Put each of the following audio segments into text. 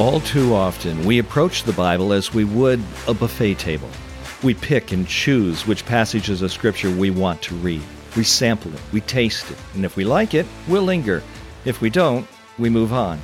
All too often, we approach the Bible as we would a buffet table. We pick and choose which passages of Scripture we want to read. We sample it, we taste it, and if we like it, we'll linger. If we don't, we move on.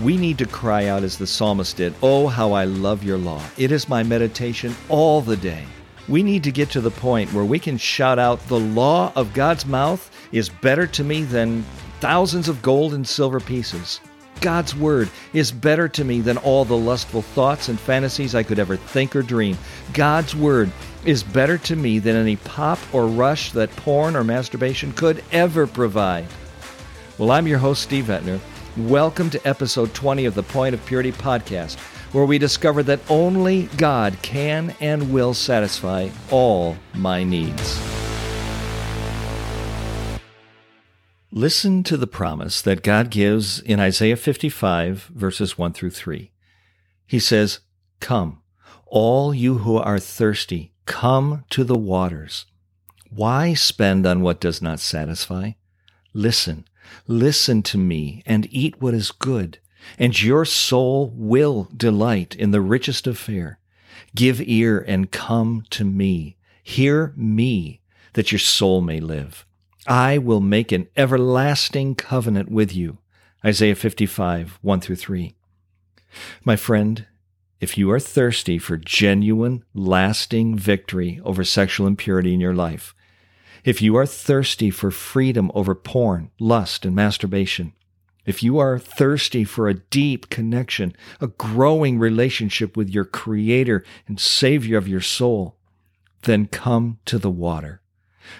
We need to cry out as the psalmist did, Oh, how I love your law. It is my meditation all the day. We need to get to the point where we can shout out, The law of God's mouth is better to me than thousands of gold and silver pieces. God's Word is better to me than all the lustful thoughts and fantasies I could ever think or dream. God's Word is better to me than any pop or rush that porn or masturbation could ever provide. Well, I'm your host, Steve Etner. Welcome to episode 20 of the Point of Purity podcast, where we discover that only God can and will satisfy all my needs. Listen to the promise that God gives in Isaiah 55, verses 1 through 3. He says, Come, all you who are thirsty, come to the waters. Why spend on what does not satisfy? Listen, listen to me, and eat what is good, and your soul will delight in the richest of fare. Give ear and come to me. Hear me, that your soul may live. I will make an everlasting covenant with you. Isaiah 55, 1 through 3. My friend, if you are thirsty for genuine, lasting victory over sexual impurity in your life, if you are thirsty for freedom over porn, lust, and masturbation, if you are thirsty for a deep connection, a growing relationship with your Creator and Savior of your soul, then come to the water.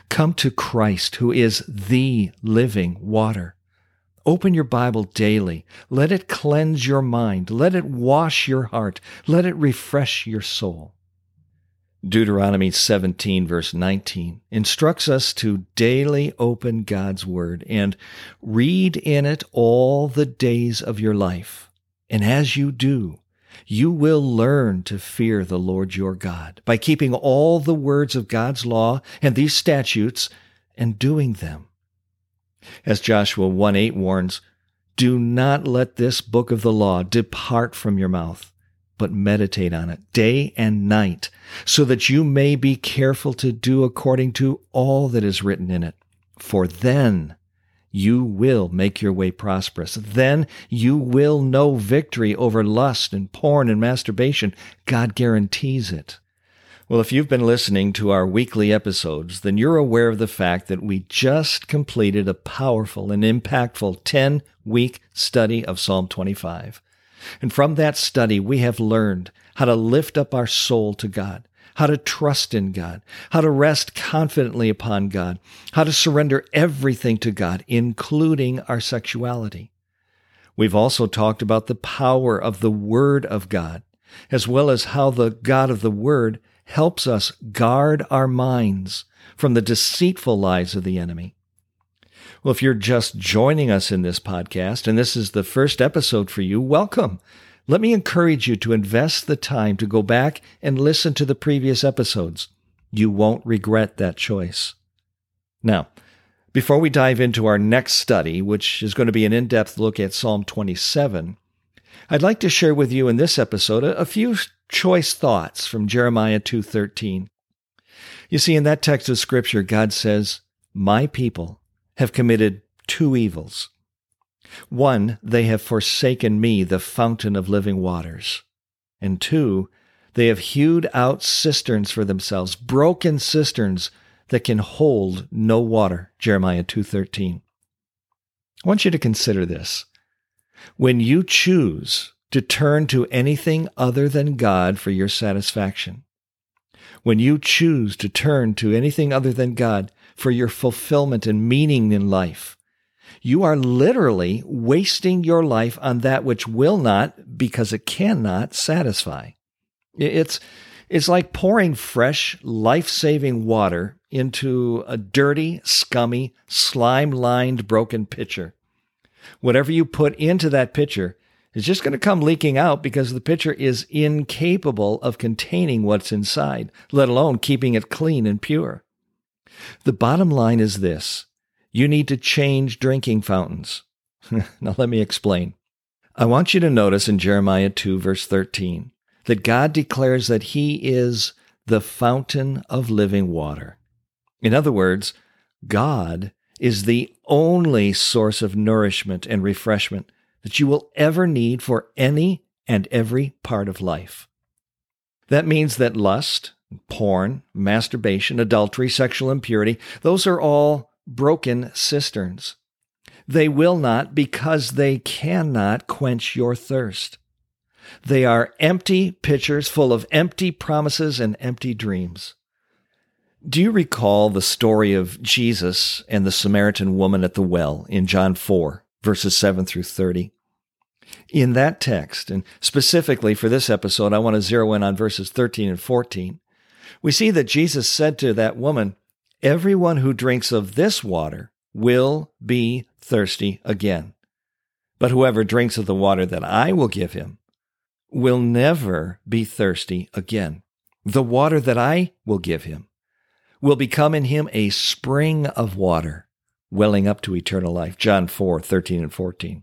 Come to Christ, who is the living water. Open your Bible daily. Let it cleanse your mind. Let it wash your heart. Let it refresh your soul. Deuteronomy 17, verse 19, instructs us to daily open God's Word and read in it all the days of your life. And as you do, you will learn to fear the Lord your God by keeping all the words of God's law and these statutes and doing them. As Joshua 1 8 warns, do not let this book of the law depart from your mouth, but meditate on it day and night, so that you may be careful to do according to all that is written in it. For then you will make your way prosperous. Then you will know victory over lust and porn and masturbation. God guarantees it. Well, if you've been listening to our weekly episodes, then you're aware of the fact that we just completed a powerful and impactful 10 week study of Psalm 25. And from that study, we have learned how to lift up our soul to God, how to trust in God, how to rest confidently upon God, how to surrender everything to God, including our sexuality. We've also talked about the power of the Word of God, as well as how the God of the Word helps us guard our minds from the deceitful lies of the enemy. Well, if you're just joining us in this podcast and this is the first episode for you, welcome. Let me encourage you to invest the time to go back and listen to the previous episodes. You won't regret that choice. Now, before we dive into our next study, which is going to be an in depth look at Psalm 27, I'd like to share with you in this episode a, few choice thoughts from Jeremiah 2:13. You see in that text of scripture God says, "My people have committed two evils. One, they have forsaken me, the fountain of living waters. And two, they have hewed out cisterns for themselves, broken cisterns that can hold no water. Jeremiah 2:13. I want you to consider this. When you choose to turn to anything other than God for your satisfaction, when you choose to turn to anything other than God for your fulfillment and meaning in life, you are literally wasting your life on that which will not, because it cannot, satisfy. It's, it's like pouring fresh, life saving water into a dirty, scummy, slime lined, broken pitcher. Whatever you put into that pitcher is just going to come leaking out because the pitcher is incapable of containing what's inside, let alone keeping it clean and pure. The bottom line is this you need to change drinking fountains. now, let me explain. I want you to notice in Jeremiah 2, verse 13, that God declares that He is the fountain of living water. In other words, God is the only source of nourishment and refreshment that you will ever need for any and every part of life. That means that lust, porn, masturbation, adultery, sexual impurity, those are all broken cisterns. They will not because they cannot quench your thirst. They are empty pitchers full of empty promises and empty dreams. Do you recall the story of Jesus and the Samaritan woman at the well in John 4, verses 7 through 30? In that text, and specifically for this episode, I want to zero in on verses 13 and 14. We see that Jesus said to that woman, Everyone who drinks of this water will be thirsty again. But whoever drinks of the water that I will give him will never be thirsty again. The water that I will give him will become in him a spring of water welling up to eternal life. John 4 13 and 14.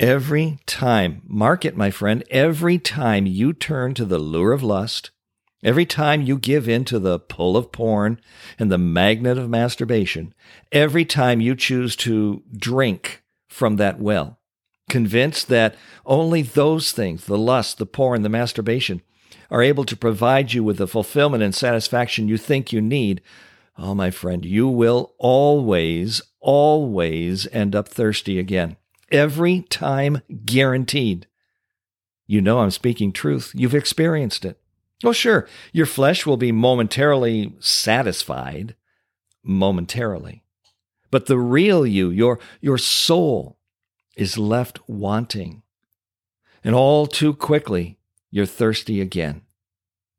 Every time, mark it, my friend, every time you turn to the lure of lust, every time you give in to the pull of porn and the magnet of masturbation, every time you choose to drink from that well, convinced that only those things, the lust, the porn, the masturbation, are able to provide you with the fulfillment and satisfaction you think you need, oh, my friend, you will always, always end up thirsty again. Every time guaranteed. You know I'm speaking truth. You've experienced it. Oh, sure, your flesh will be momentarily satisfied, momentarily. But the real you, your, your soul, is left wanting. And all too quickly, you're thirsty again.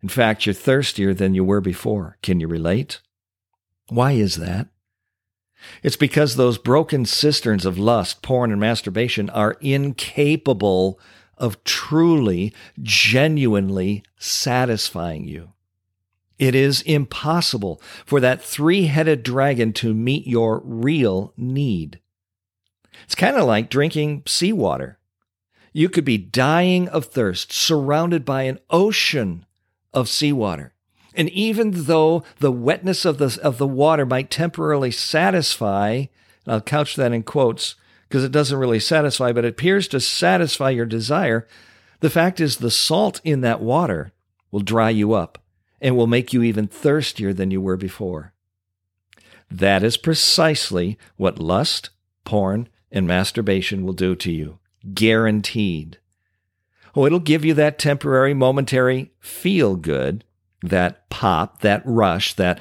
In fact, you're thirstier than you were before. Can you relate? Why is that? It's because those broken cisterns of lust, porn, and masturbation are incapable of truly, genuinely satisfying you. It is impossible for that three headed dragon to meet your real need. It's kind of like drinking seawater. You could be dying of thirst, surrounded by an ocean of seawater. And even though the wetness of the, of the water might temporarily satisfy, I'll couch that in quotes because it doesn't really satisfy, but it appears to satisfy your desire, the fact is the salt in that water will dry you up and will make you even thirstier than you were before. That is precisely what lust, porn, and masturbation will do to you. Guaranteed. Oh, it'll give you that temporary, momentary feel good, that pop, that rush, that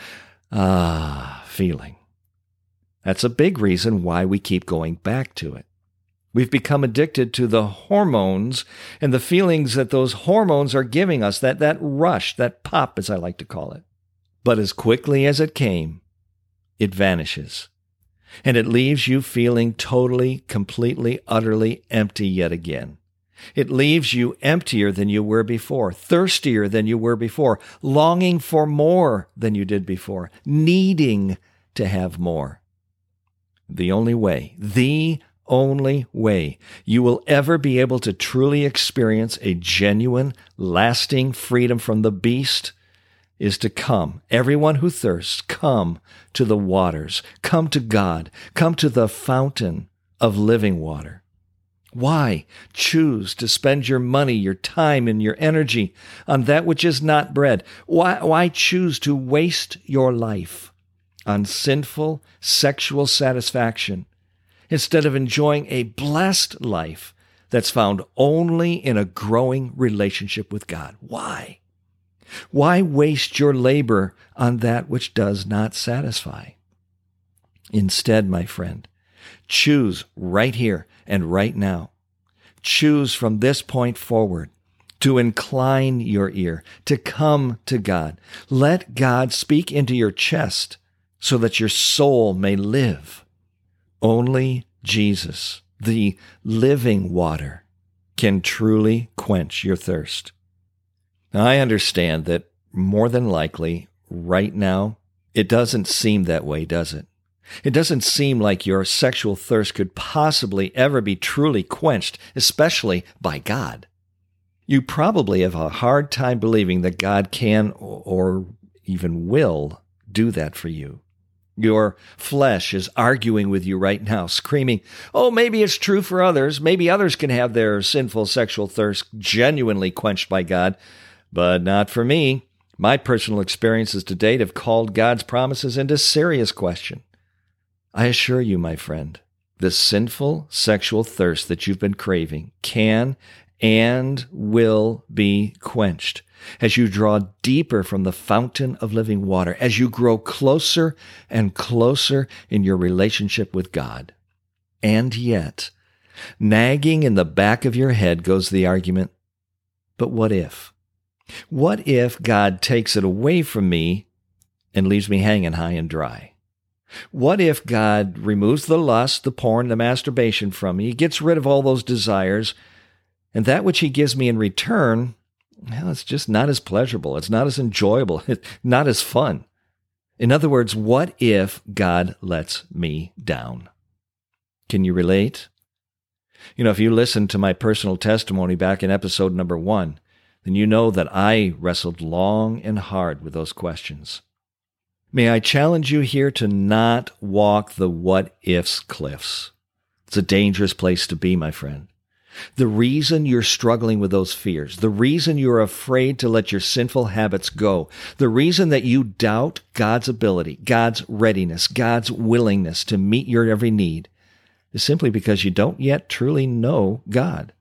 ah feeling. That's a big reason why we keep going back to it. We've become addicted to the hormones and the feelings that those hormones are giving us, that, that rush, that pop, as I like to call it. But as quickly as it came, it vanishes. And it leaves you feeling totally, completely, utterly empty yet again. It leaves you emptier than you were before, thirstier than you were before, longing for more than you did before, needing to have more. The only way, the only way you will ever be able to truly experience a genuine, lasting freedom from the beast is to come. Everyone who thirsts, come to the waters, come to God, come to the fountain of living water. Why choose to spend your money, your time, and your energy on that which is not bread? Why, why choose to waste your life on sinful sexual satisfaction instead of enjoying a blessed life that's found only in a growing relationship with God? Why? Why waste your labor on that which does not satisfy? Instead, my friend, choose right here and right now. Choose from this point forward to incline your ear, to come to God. Let God speak into your chest so that your soul may live. Only Jesus, the living water, can truly quench your thirst. Now, I understand that more than likely, right now, it doesn't seem that way, does it? It doesn't seem like your sexual thirst could possibly ever be truly quenched, especially by God. You probably have a hard time believing that God can or even will do that for you. Your flesh is arguing with you right now, screaming, Oh, maybe it's true for others. Maybe others can have their sinful sexual thirst genuinely quenched by God, but not for me. My personal experiences to date have called God's promises into serious question. I assure you, my friend, the sinful sexual thirst that you've been craving can and will be quenched as you draw deeper from the fountain of living water, as you grow closer and closer in your relationship with God. And yet, nagging in the back of your head goes the argument, but what if? What if God takes it away from me and leaves me hanging high and dry? What if God removes the lust, the porn, the masturbation from me? Gets rid of all those desires, and that which He gives me in return, well, it's just not as pleasurable. It's not as enjoyable. It's not as fun. In other words, what if God lets me down? Can you relate? You know, if you listen to my personal testimony back in episode number one, then you know that I wrestled long and hard with those questions. May I challenge you here to not walk the what ifs cliffs. It's a dangerous place to be, my friend. The reason you're struggling with those fears, the reason you're afraid to let your sinful habits go, the reason that you doubt God's ability, God's readiness, God's willingness to meet your every need is simply because you don't yet truly know God.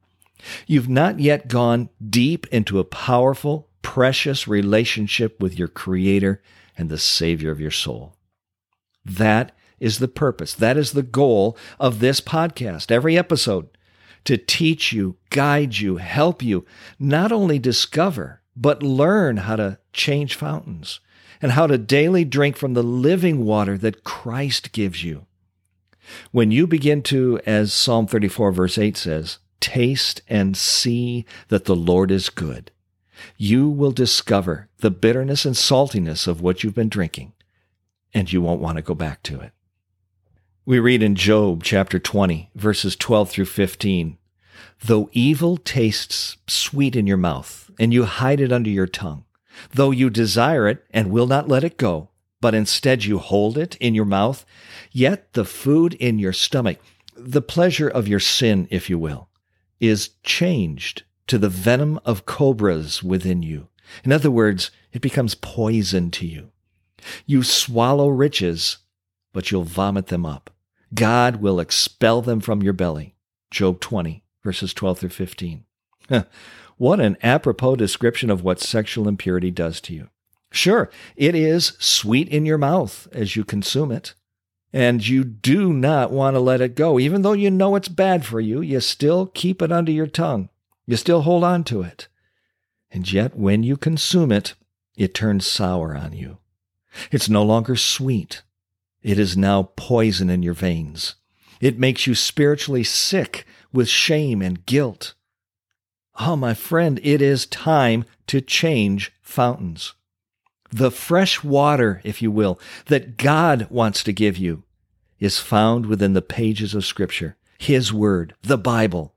You've not yet gone deep into a powerful, precious relationship with your Creator and the Savior of your soul. That is the purpose. That is the goal of this podcast. Every episode to teach you, guide you, help you not only discover, but learn how to change fountains and how to daily drink from the living water that Christ gives you. When you begin to, as Psalm 34, verse 8 says, taste and see that the Lord is good, you will discover the bitterness and saltiness of what you've been drinking, and you won't want to go back to it. We read in Job chapter 20, verses 12 through 15 Though evil tastes sweet in your mouth, and you hide it under your tongue, though you desire it and will not let it go, but instead you hold it in your mouth, yet the food in your stomach, the pleasure of your sin, if you will, is changed to the venom of cobras within you. In other words, it becomes poison to you. You swallow riches, but you'll vomit them up. God will expel them from your belly. Job 20, verses 12 through 15. what an apropos description of what sexual impurity does to you. Sure, it is sweet in your mouth as you consume it, and you do not want to let it go. Even though you know it's bad for you, you still keep it under your tongue. You still hold on to it. And yet, when you consume it, it turns sour on you. It's no longer sweet. It is now poison in your veins. It makes you spiritually sick with shame and guilt. Oh, my friend, it is time to change fountains. The fresh water, if you will, that God wants to give you is found within the pages of Scripture, His Word, the Bible.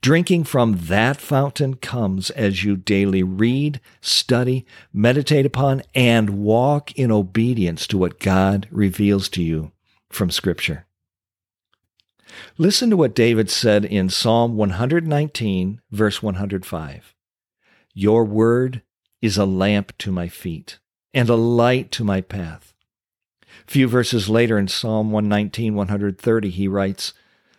Drinking from that fountain comes as you daily read, study, meditate upon, and walk in obedience to what God reveals to you from Scripture. Listen to what David said in Psalm 119, verse 105. Your word is a lamp to my feet and a light to my path. A few verses later in Psalm 119, 130, he writes,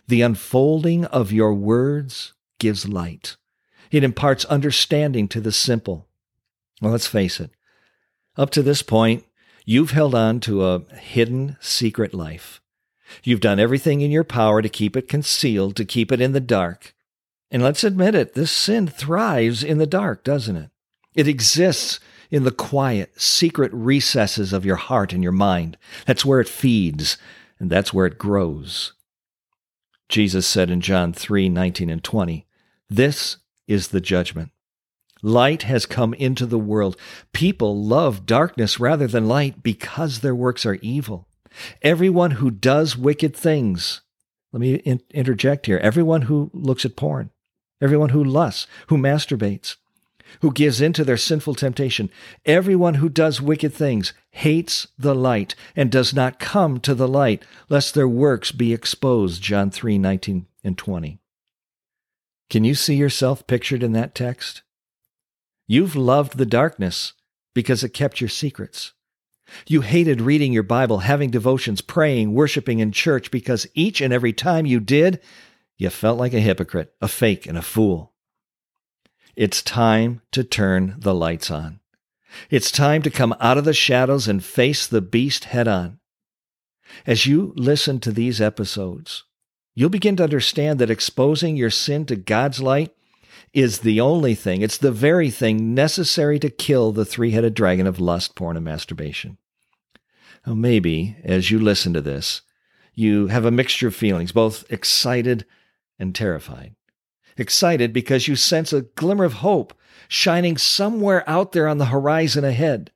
The unfolding of your words gives light. It imparts understanding to the simple. Well, let's face it. Up to this point, you've held on to a hidden secret life. You've done everything in your power to keep it concealed, to keep it in the dark. And let's admit it, this sin thrives in the dark, doesn't it? It exists in the quiet, secret recesses of your heart and your mind. That's where it feeds, and that's where it grows. Jesus said in John 3 19 and 20, This is the judgment. Light has come into the world. People love darkness rather than light because their works are evil. Everyone who does wicked things, let me in- interject here, everyone who looks at porn, everyone who lusts, who masturbates, who gives in to their sinful temptation, everyone who does wicked things hates the light and does not come to the light, lest their works be exposed. John 3 19 and 20. Can you see yourself pictured in that text? You've loved the darkness because it kept your secrets. You hated reading your Bible, having devotions, praying, worshiping in church because each and every time you did, you felt like a hypocrite, a fake, and a fool. It's time to turn the lights on. It's time to come out of the shadows and face the beast head on. As you listen to these episodes, you'll begin to understand that exposing your sin to God's light is the only thing, it's the very thing necessary to kill the three headed dragon of lust, porn, and masturbation. Now, maybe as you listen to this, you have a mixture of feelings, both excited and terrified. Excited because you sense a glimmer of hope shining somewhere out there on the horizon ahead.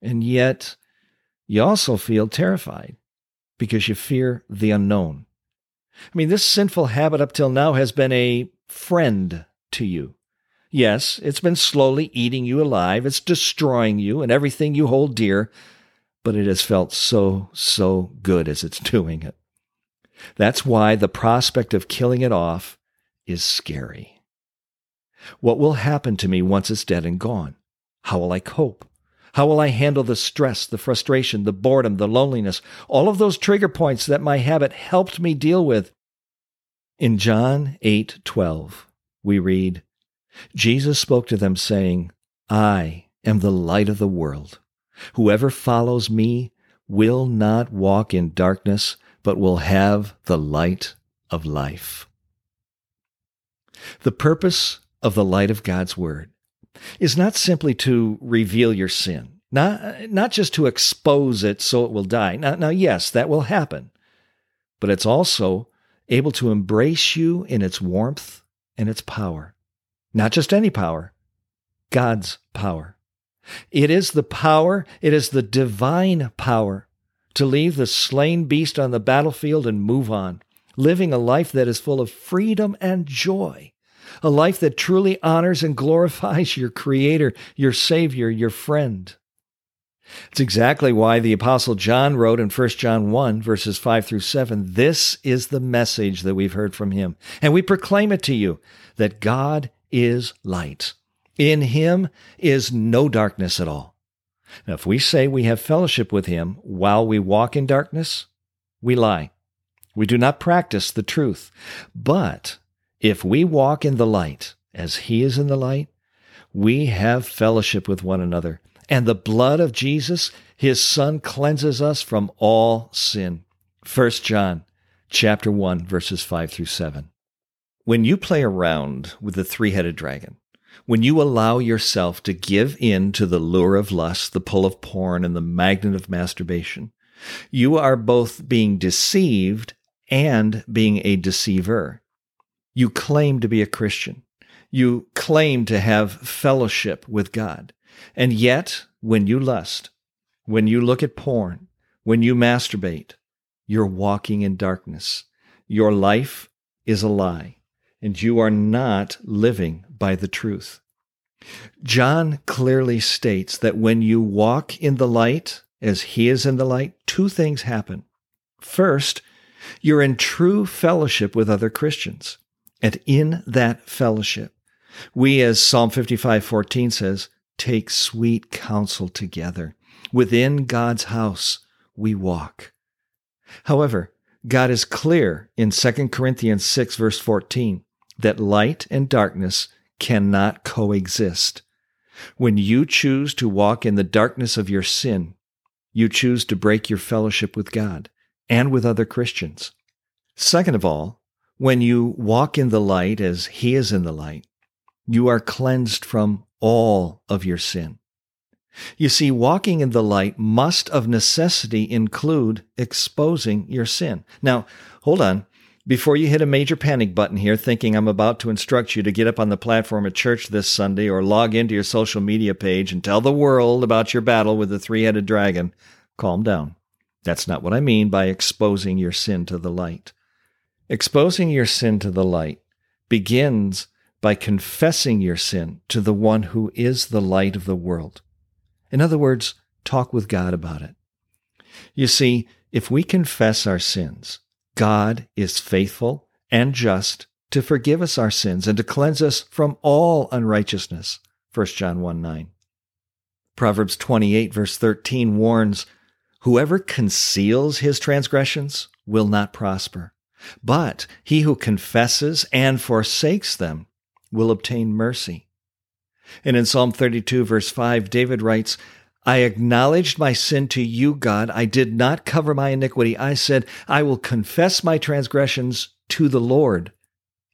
And yet, you also feel terrified because you fear the unknown. I mean, this sinful habit up till now has been a friend to you. Yes, it's been slowly eating you alive, it's destroying you and everything you hold dear, but it has felt so, so good as it's doing it. That's why the prospect of killing it off is scary. What will happen to me once it's dead and gone? How will I cope? How will I handle the stress, the frustration, the boredom, the loneliness, all of those trigger points that my habit helped me deal with? In John 8:12, we read, Jesus spoke to them saying, I am the light of the world. Whoever follows me will not walk in darkness, but will have the light of life. The purpose of the light of God's Word is not simply to reveal your sin, not, not just to expose it so it will die. Now, now, yes, that will happen, but it's also able to embrace you in its warmth and its power. Not just any power, God's power. It is the power, it is the divine power to leave the slain beast on the battlefield and move on, living a life that is full of freedom and joy, a life that truly honors and glorifies your Creator, your Savior, your friend. It's exactly why the Apostle John wrote in 1 John 1, verses 5 through 7 This is the message that we've heard from him, and we proclaim it to you that God is light. In him is no darkness at all. Now, if we say we have fellowship with him while we walk in darkness, we lie. We do not practice the truth. But if we walk in the light, as he is in the light, we have fellowship with one another. And the blood of Jesus, his son, cleanses us from all sin. 1 John chapter 1, verses 5 through 7. When you play around with the three headed dragon, when you allow yourself to give in to the lure of lust, the pull of porn, and the magnet of masturbation, you are both being deceived and being a deceiver. You claim to be a Christian. You claim to have fellowship with God. And yet, when you lust, when you look at porn, when you masturbate, you're walking in darkness. Your life is a lie, and you are not living by the truth. John clearly states that when you walk in the light, as he is in the light, two things happen. First, you're in true fellowship with other Christians. And in that fellowship, we, as Psalm 55 14 says, take sweet counsel together. Within God's house, we walk. However, God is clear in 2 Corinthians 6, verse 14, that light and darkness cannot coexist. When you choose to walk in the darkness of your sin, you choose to break your fellowship with God and with other Christians. Second of all, when you walk in the light as He is in the light, you are cleansed from all of your sin. You see, walking in the light must of necessity include exposing your sin. Now, hold on. Before you hit a major panic button here, thinking I'm about to instruct you to get up on the platform at church this Sunday or log into your social media page and tell the world about your battle with the three headed dragon, calm down. That's not what I mean by exposing your sin to the light. Exposing your sin to the light begins by confessing your sin to the one who is the light of the world. In other words, talk with God about it. You see, if we confess our sins, God is faithful and just to forgive us our sins and to cleanse us from all unrighteousness. 1 John 1 9. Proverbs 28, verse 13 warns Whoever conceals his transgressions will not prosper, but he who confesses and forsakes them will obtain mercy. And in Psalm 32, verse 5, David writes, I acknowledged my sin to you, God. I did not cover my iniquity. I said, I will confess my transgressions to the Lord.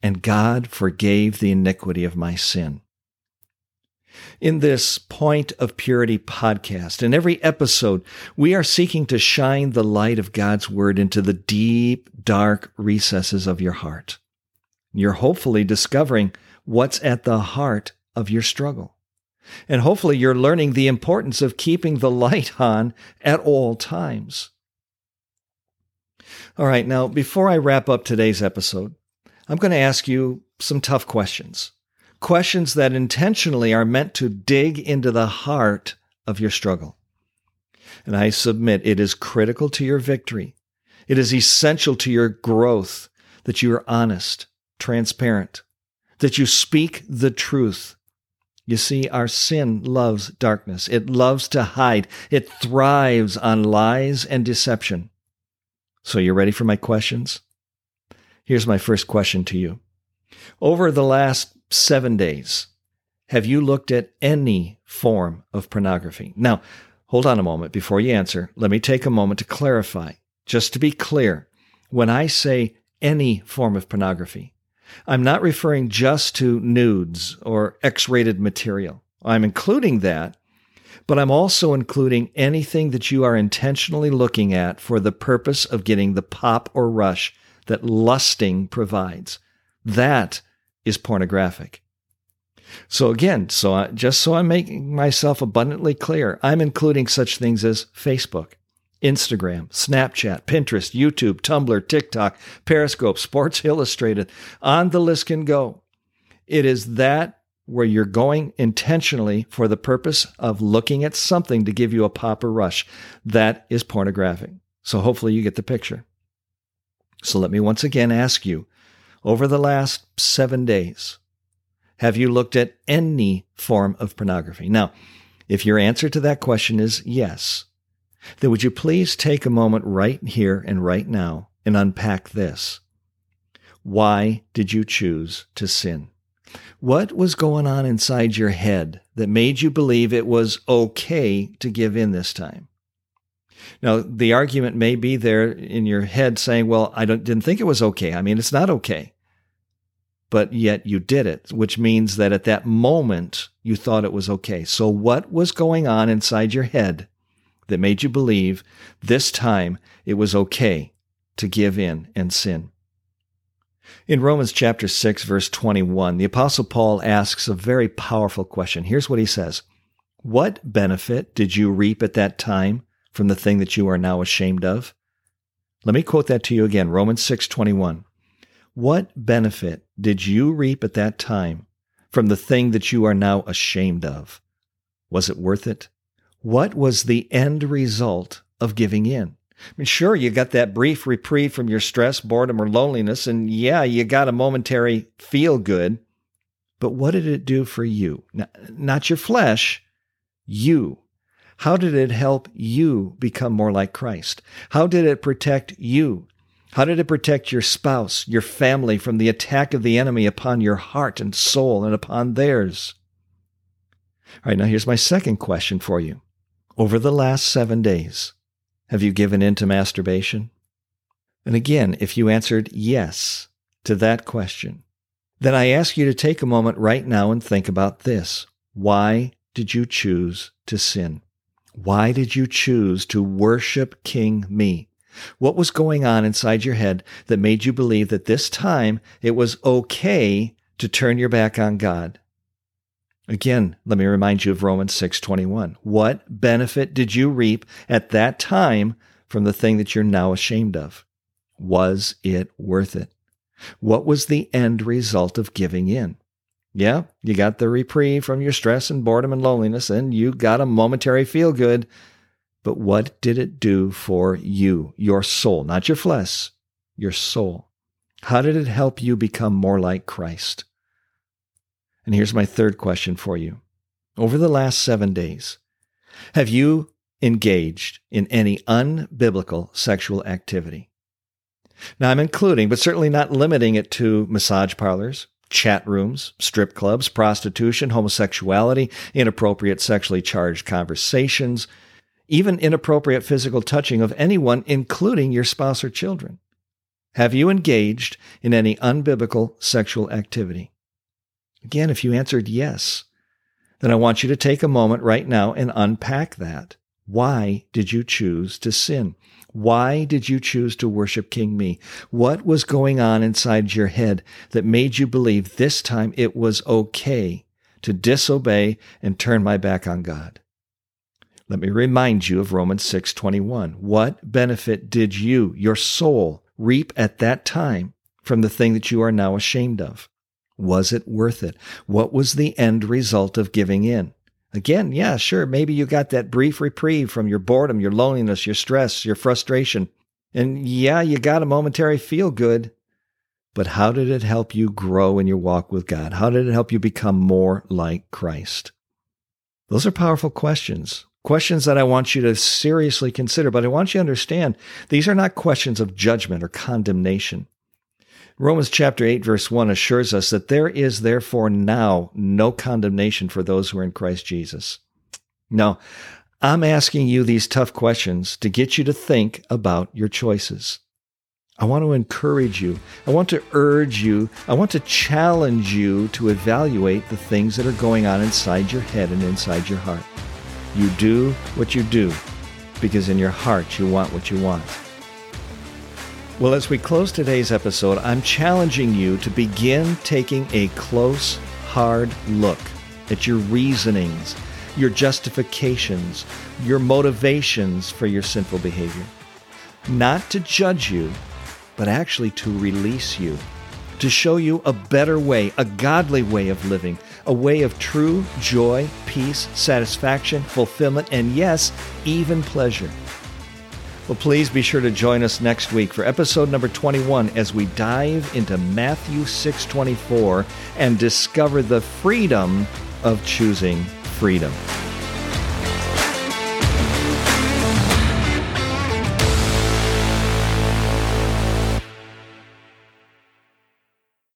And God forgave the iniquity of my sin. In this Point of Purity podcast, in every episode, we are seeking to shine the light of God's Word into the deep, dark recesses of your heart. You're hopefully discovering what's at the heart of your struggle. And hopefully, you're learning the importance of keeping the light on at all times. All right, now, before I wrap up today's episode, I'm going to ask you some tough questions. Questions that intentionally are meant to dig into the heart of your struggle. And I submit it is critical to your victory. It is essential to your growth that you are honest, transparent, that you speak the truth. You see, our sin loves darkness. It loves to hide. It thrives on lies and deception. So, you ready for my questions? Here's my first question to you. Over the last seven days, have you looked at any form of pornography? Now, hold on a moment before you answer. Let me take a moment to clarify. Just to be clear, when I say any form of pornography, I'm not referring just to nudes or X rated material. I'm including that, but I'm also including anything that you are intentionally looking at for the purpose of getting the pop or rush that lusting provides. That is pornographic. So again, so I, just so I'm making myself abundantly clear, I'm including such things as Facebook, Instagram, Snapchat, Pinterest, YouTube, Tumblr, TikTok, Periscope, Sports Illustrated, on the list can go. It is that where you're going intentionally for the purpose of looking at something to give you a pop or rush. That is pornographic. So hopefully you get the picture. So let me once again ask you over the last seven days, have you looked at any form of pornography? Now, if your answer to that question is yes, then would you please take a moment right here and right now and unpack this? Why did you choose to sin? What was going on inside your head that made you believe it was okay to give in this time? Now, the argument may be there in your head saying, well, I didn't think it was okay. I mean, it's not okay. But yet you did it, which means that at that moment you thought it was okay. So, what was going on inside your head that made you believe this time it was okay to give in and sin. In Romans chapter 6 verse 21, the apostle Paul asks a very powerful question. Here's what he says. What benefit did you reap at that time from the thing that you are now ashamed of? Let me quote that to you again. Romans 6:21. What benefit did you reap at that time from the thing that you are now ashamed of? Was it worth it? What was the end result of giving in? I mean, sure, you got that brief reprieve from your stress, boredom, or loneliness, and yeah, you got a momentary feel good. But what did it do for you? Not your flesh, you. How did it help you become more like Christ? How did it protect you? How did it protect your spouse, your family from the attack of the enemy upon your heart and soul and upon theirs? All right, now here's my second question for you over the last seven days, have you given in to masturbation? And again, if you answered yes to that question, then I ask you to take a moment right now and think about this. Why did you choose to sin? Why did you choose to worship King Me? What was going on inside your head that made you believe that this time it was okay to turn your back on God? Again, let me remind you of Romans 6:21. What benefit did you reap at that time from the thing that you're now ashamed of? Was it worth it? What was the end result of giving in? Yeah, you got the reprieve from your stress and boredom and loneliness, and you got a momentary feel good. But what did it do for you, your soul, not your flesh, your soul? How did it help you become more like Christ? And here's my third question for you. Over the last seven days, have you engaged in any unbiblical sexual activity? Now, I'm including, but certainly not limiting it to massage parlors, chat rooms, strip clubs, prostitution, homosexuality, inappropriate sexually charged conversations, even inappropriate physical touching of anyone, including your spouse or children. Have you engaged in any unbiblical sexual activity? Again, if you answered yes, then I want you to take a moment right now and unpack that. Why did you choose to sin? Why did you choose to worship King Me? What was going on inside your head that made you believe this time it was okay to disobey and turn my back on God? Let me remind you of Romans 6:21. What benefit did you, your soul, reap at that time from the thing that you are now ashamed of? Was it worth it? What was the end result of giving in? Again, yeah, sure. Maybe you got that brief reprieve from your boredom, your loneliness, your stress, your frustration. And yeah, you got a momentary feel good. But how did it help you grow in your walk with God? How did it help you become more like Christ? Those are powerful questions. Questions that I want you to seriously consider, but I want you to understand these are not questions of judgment or condemnation. Romans chapter 8, verse 1 assures us that there is therefore now no condemnation for those who are in Christ Jesus. Now, I'm asking you these tough questions to get you to think about your choices. I want to encourage you. I want to urge you. I want to challenge you to evaluate the things that are going on inside your head and inside your heart. You do what you do because in your heart you want what you want. Well, as we close today's episode, I'm challenging you to begin taking a close, hard look at your reasonings, your justifications, your motivations for your sinful behavior. Not to judge you, but actually to release you, to show you a better way, a godly way of living, a way of true joy, peace, satisfaction, fulfillment, and yes, even pleasure. Well, please be sure to join us next week for episode number 21 as we dive into Matthew 6:24 and discover the freedom of choosing freedom.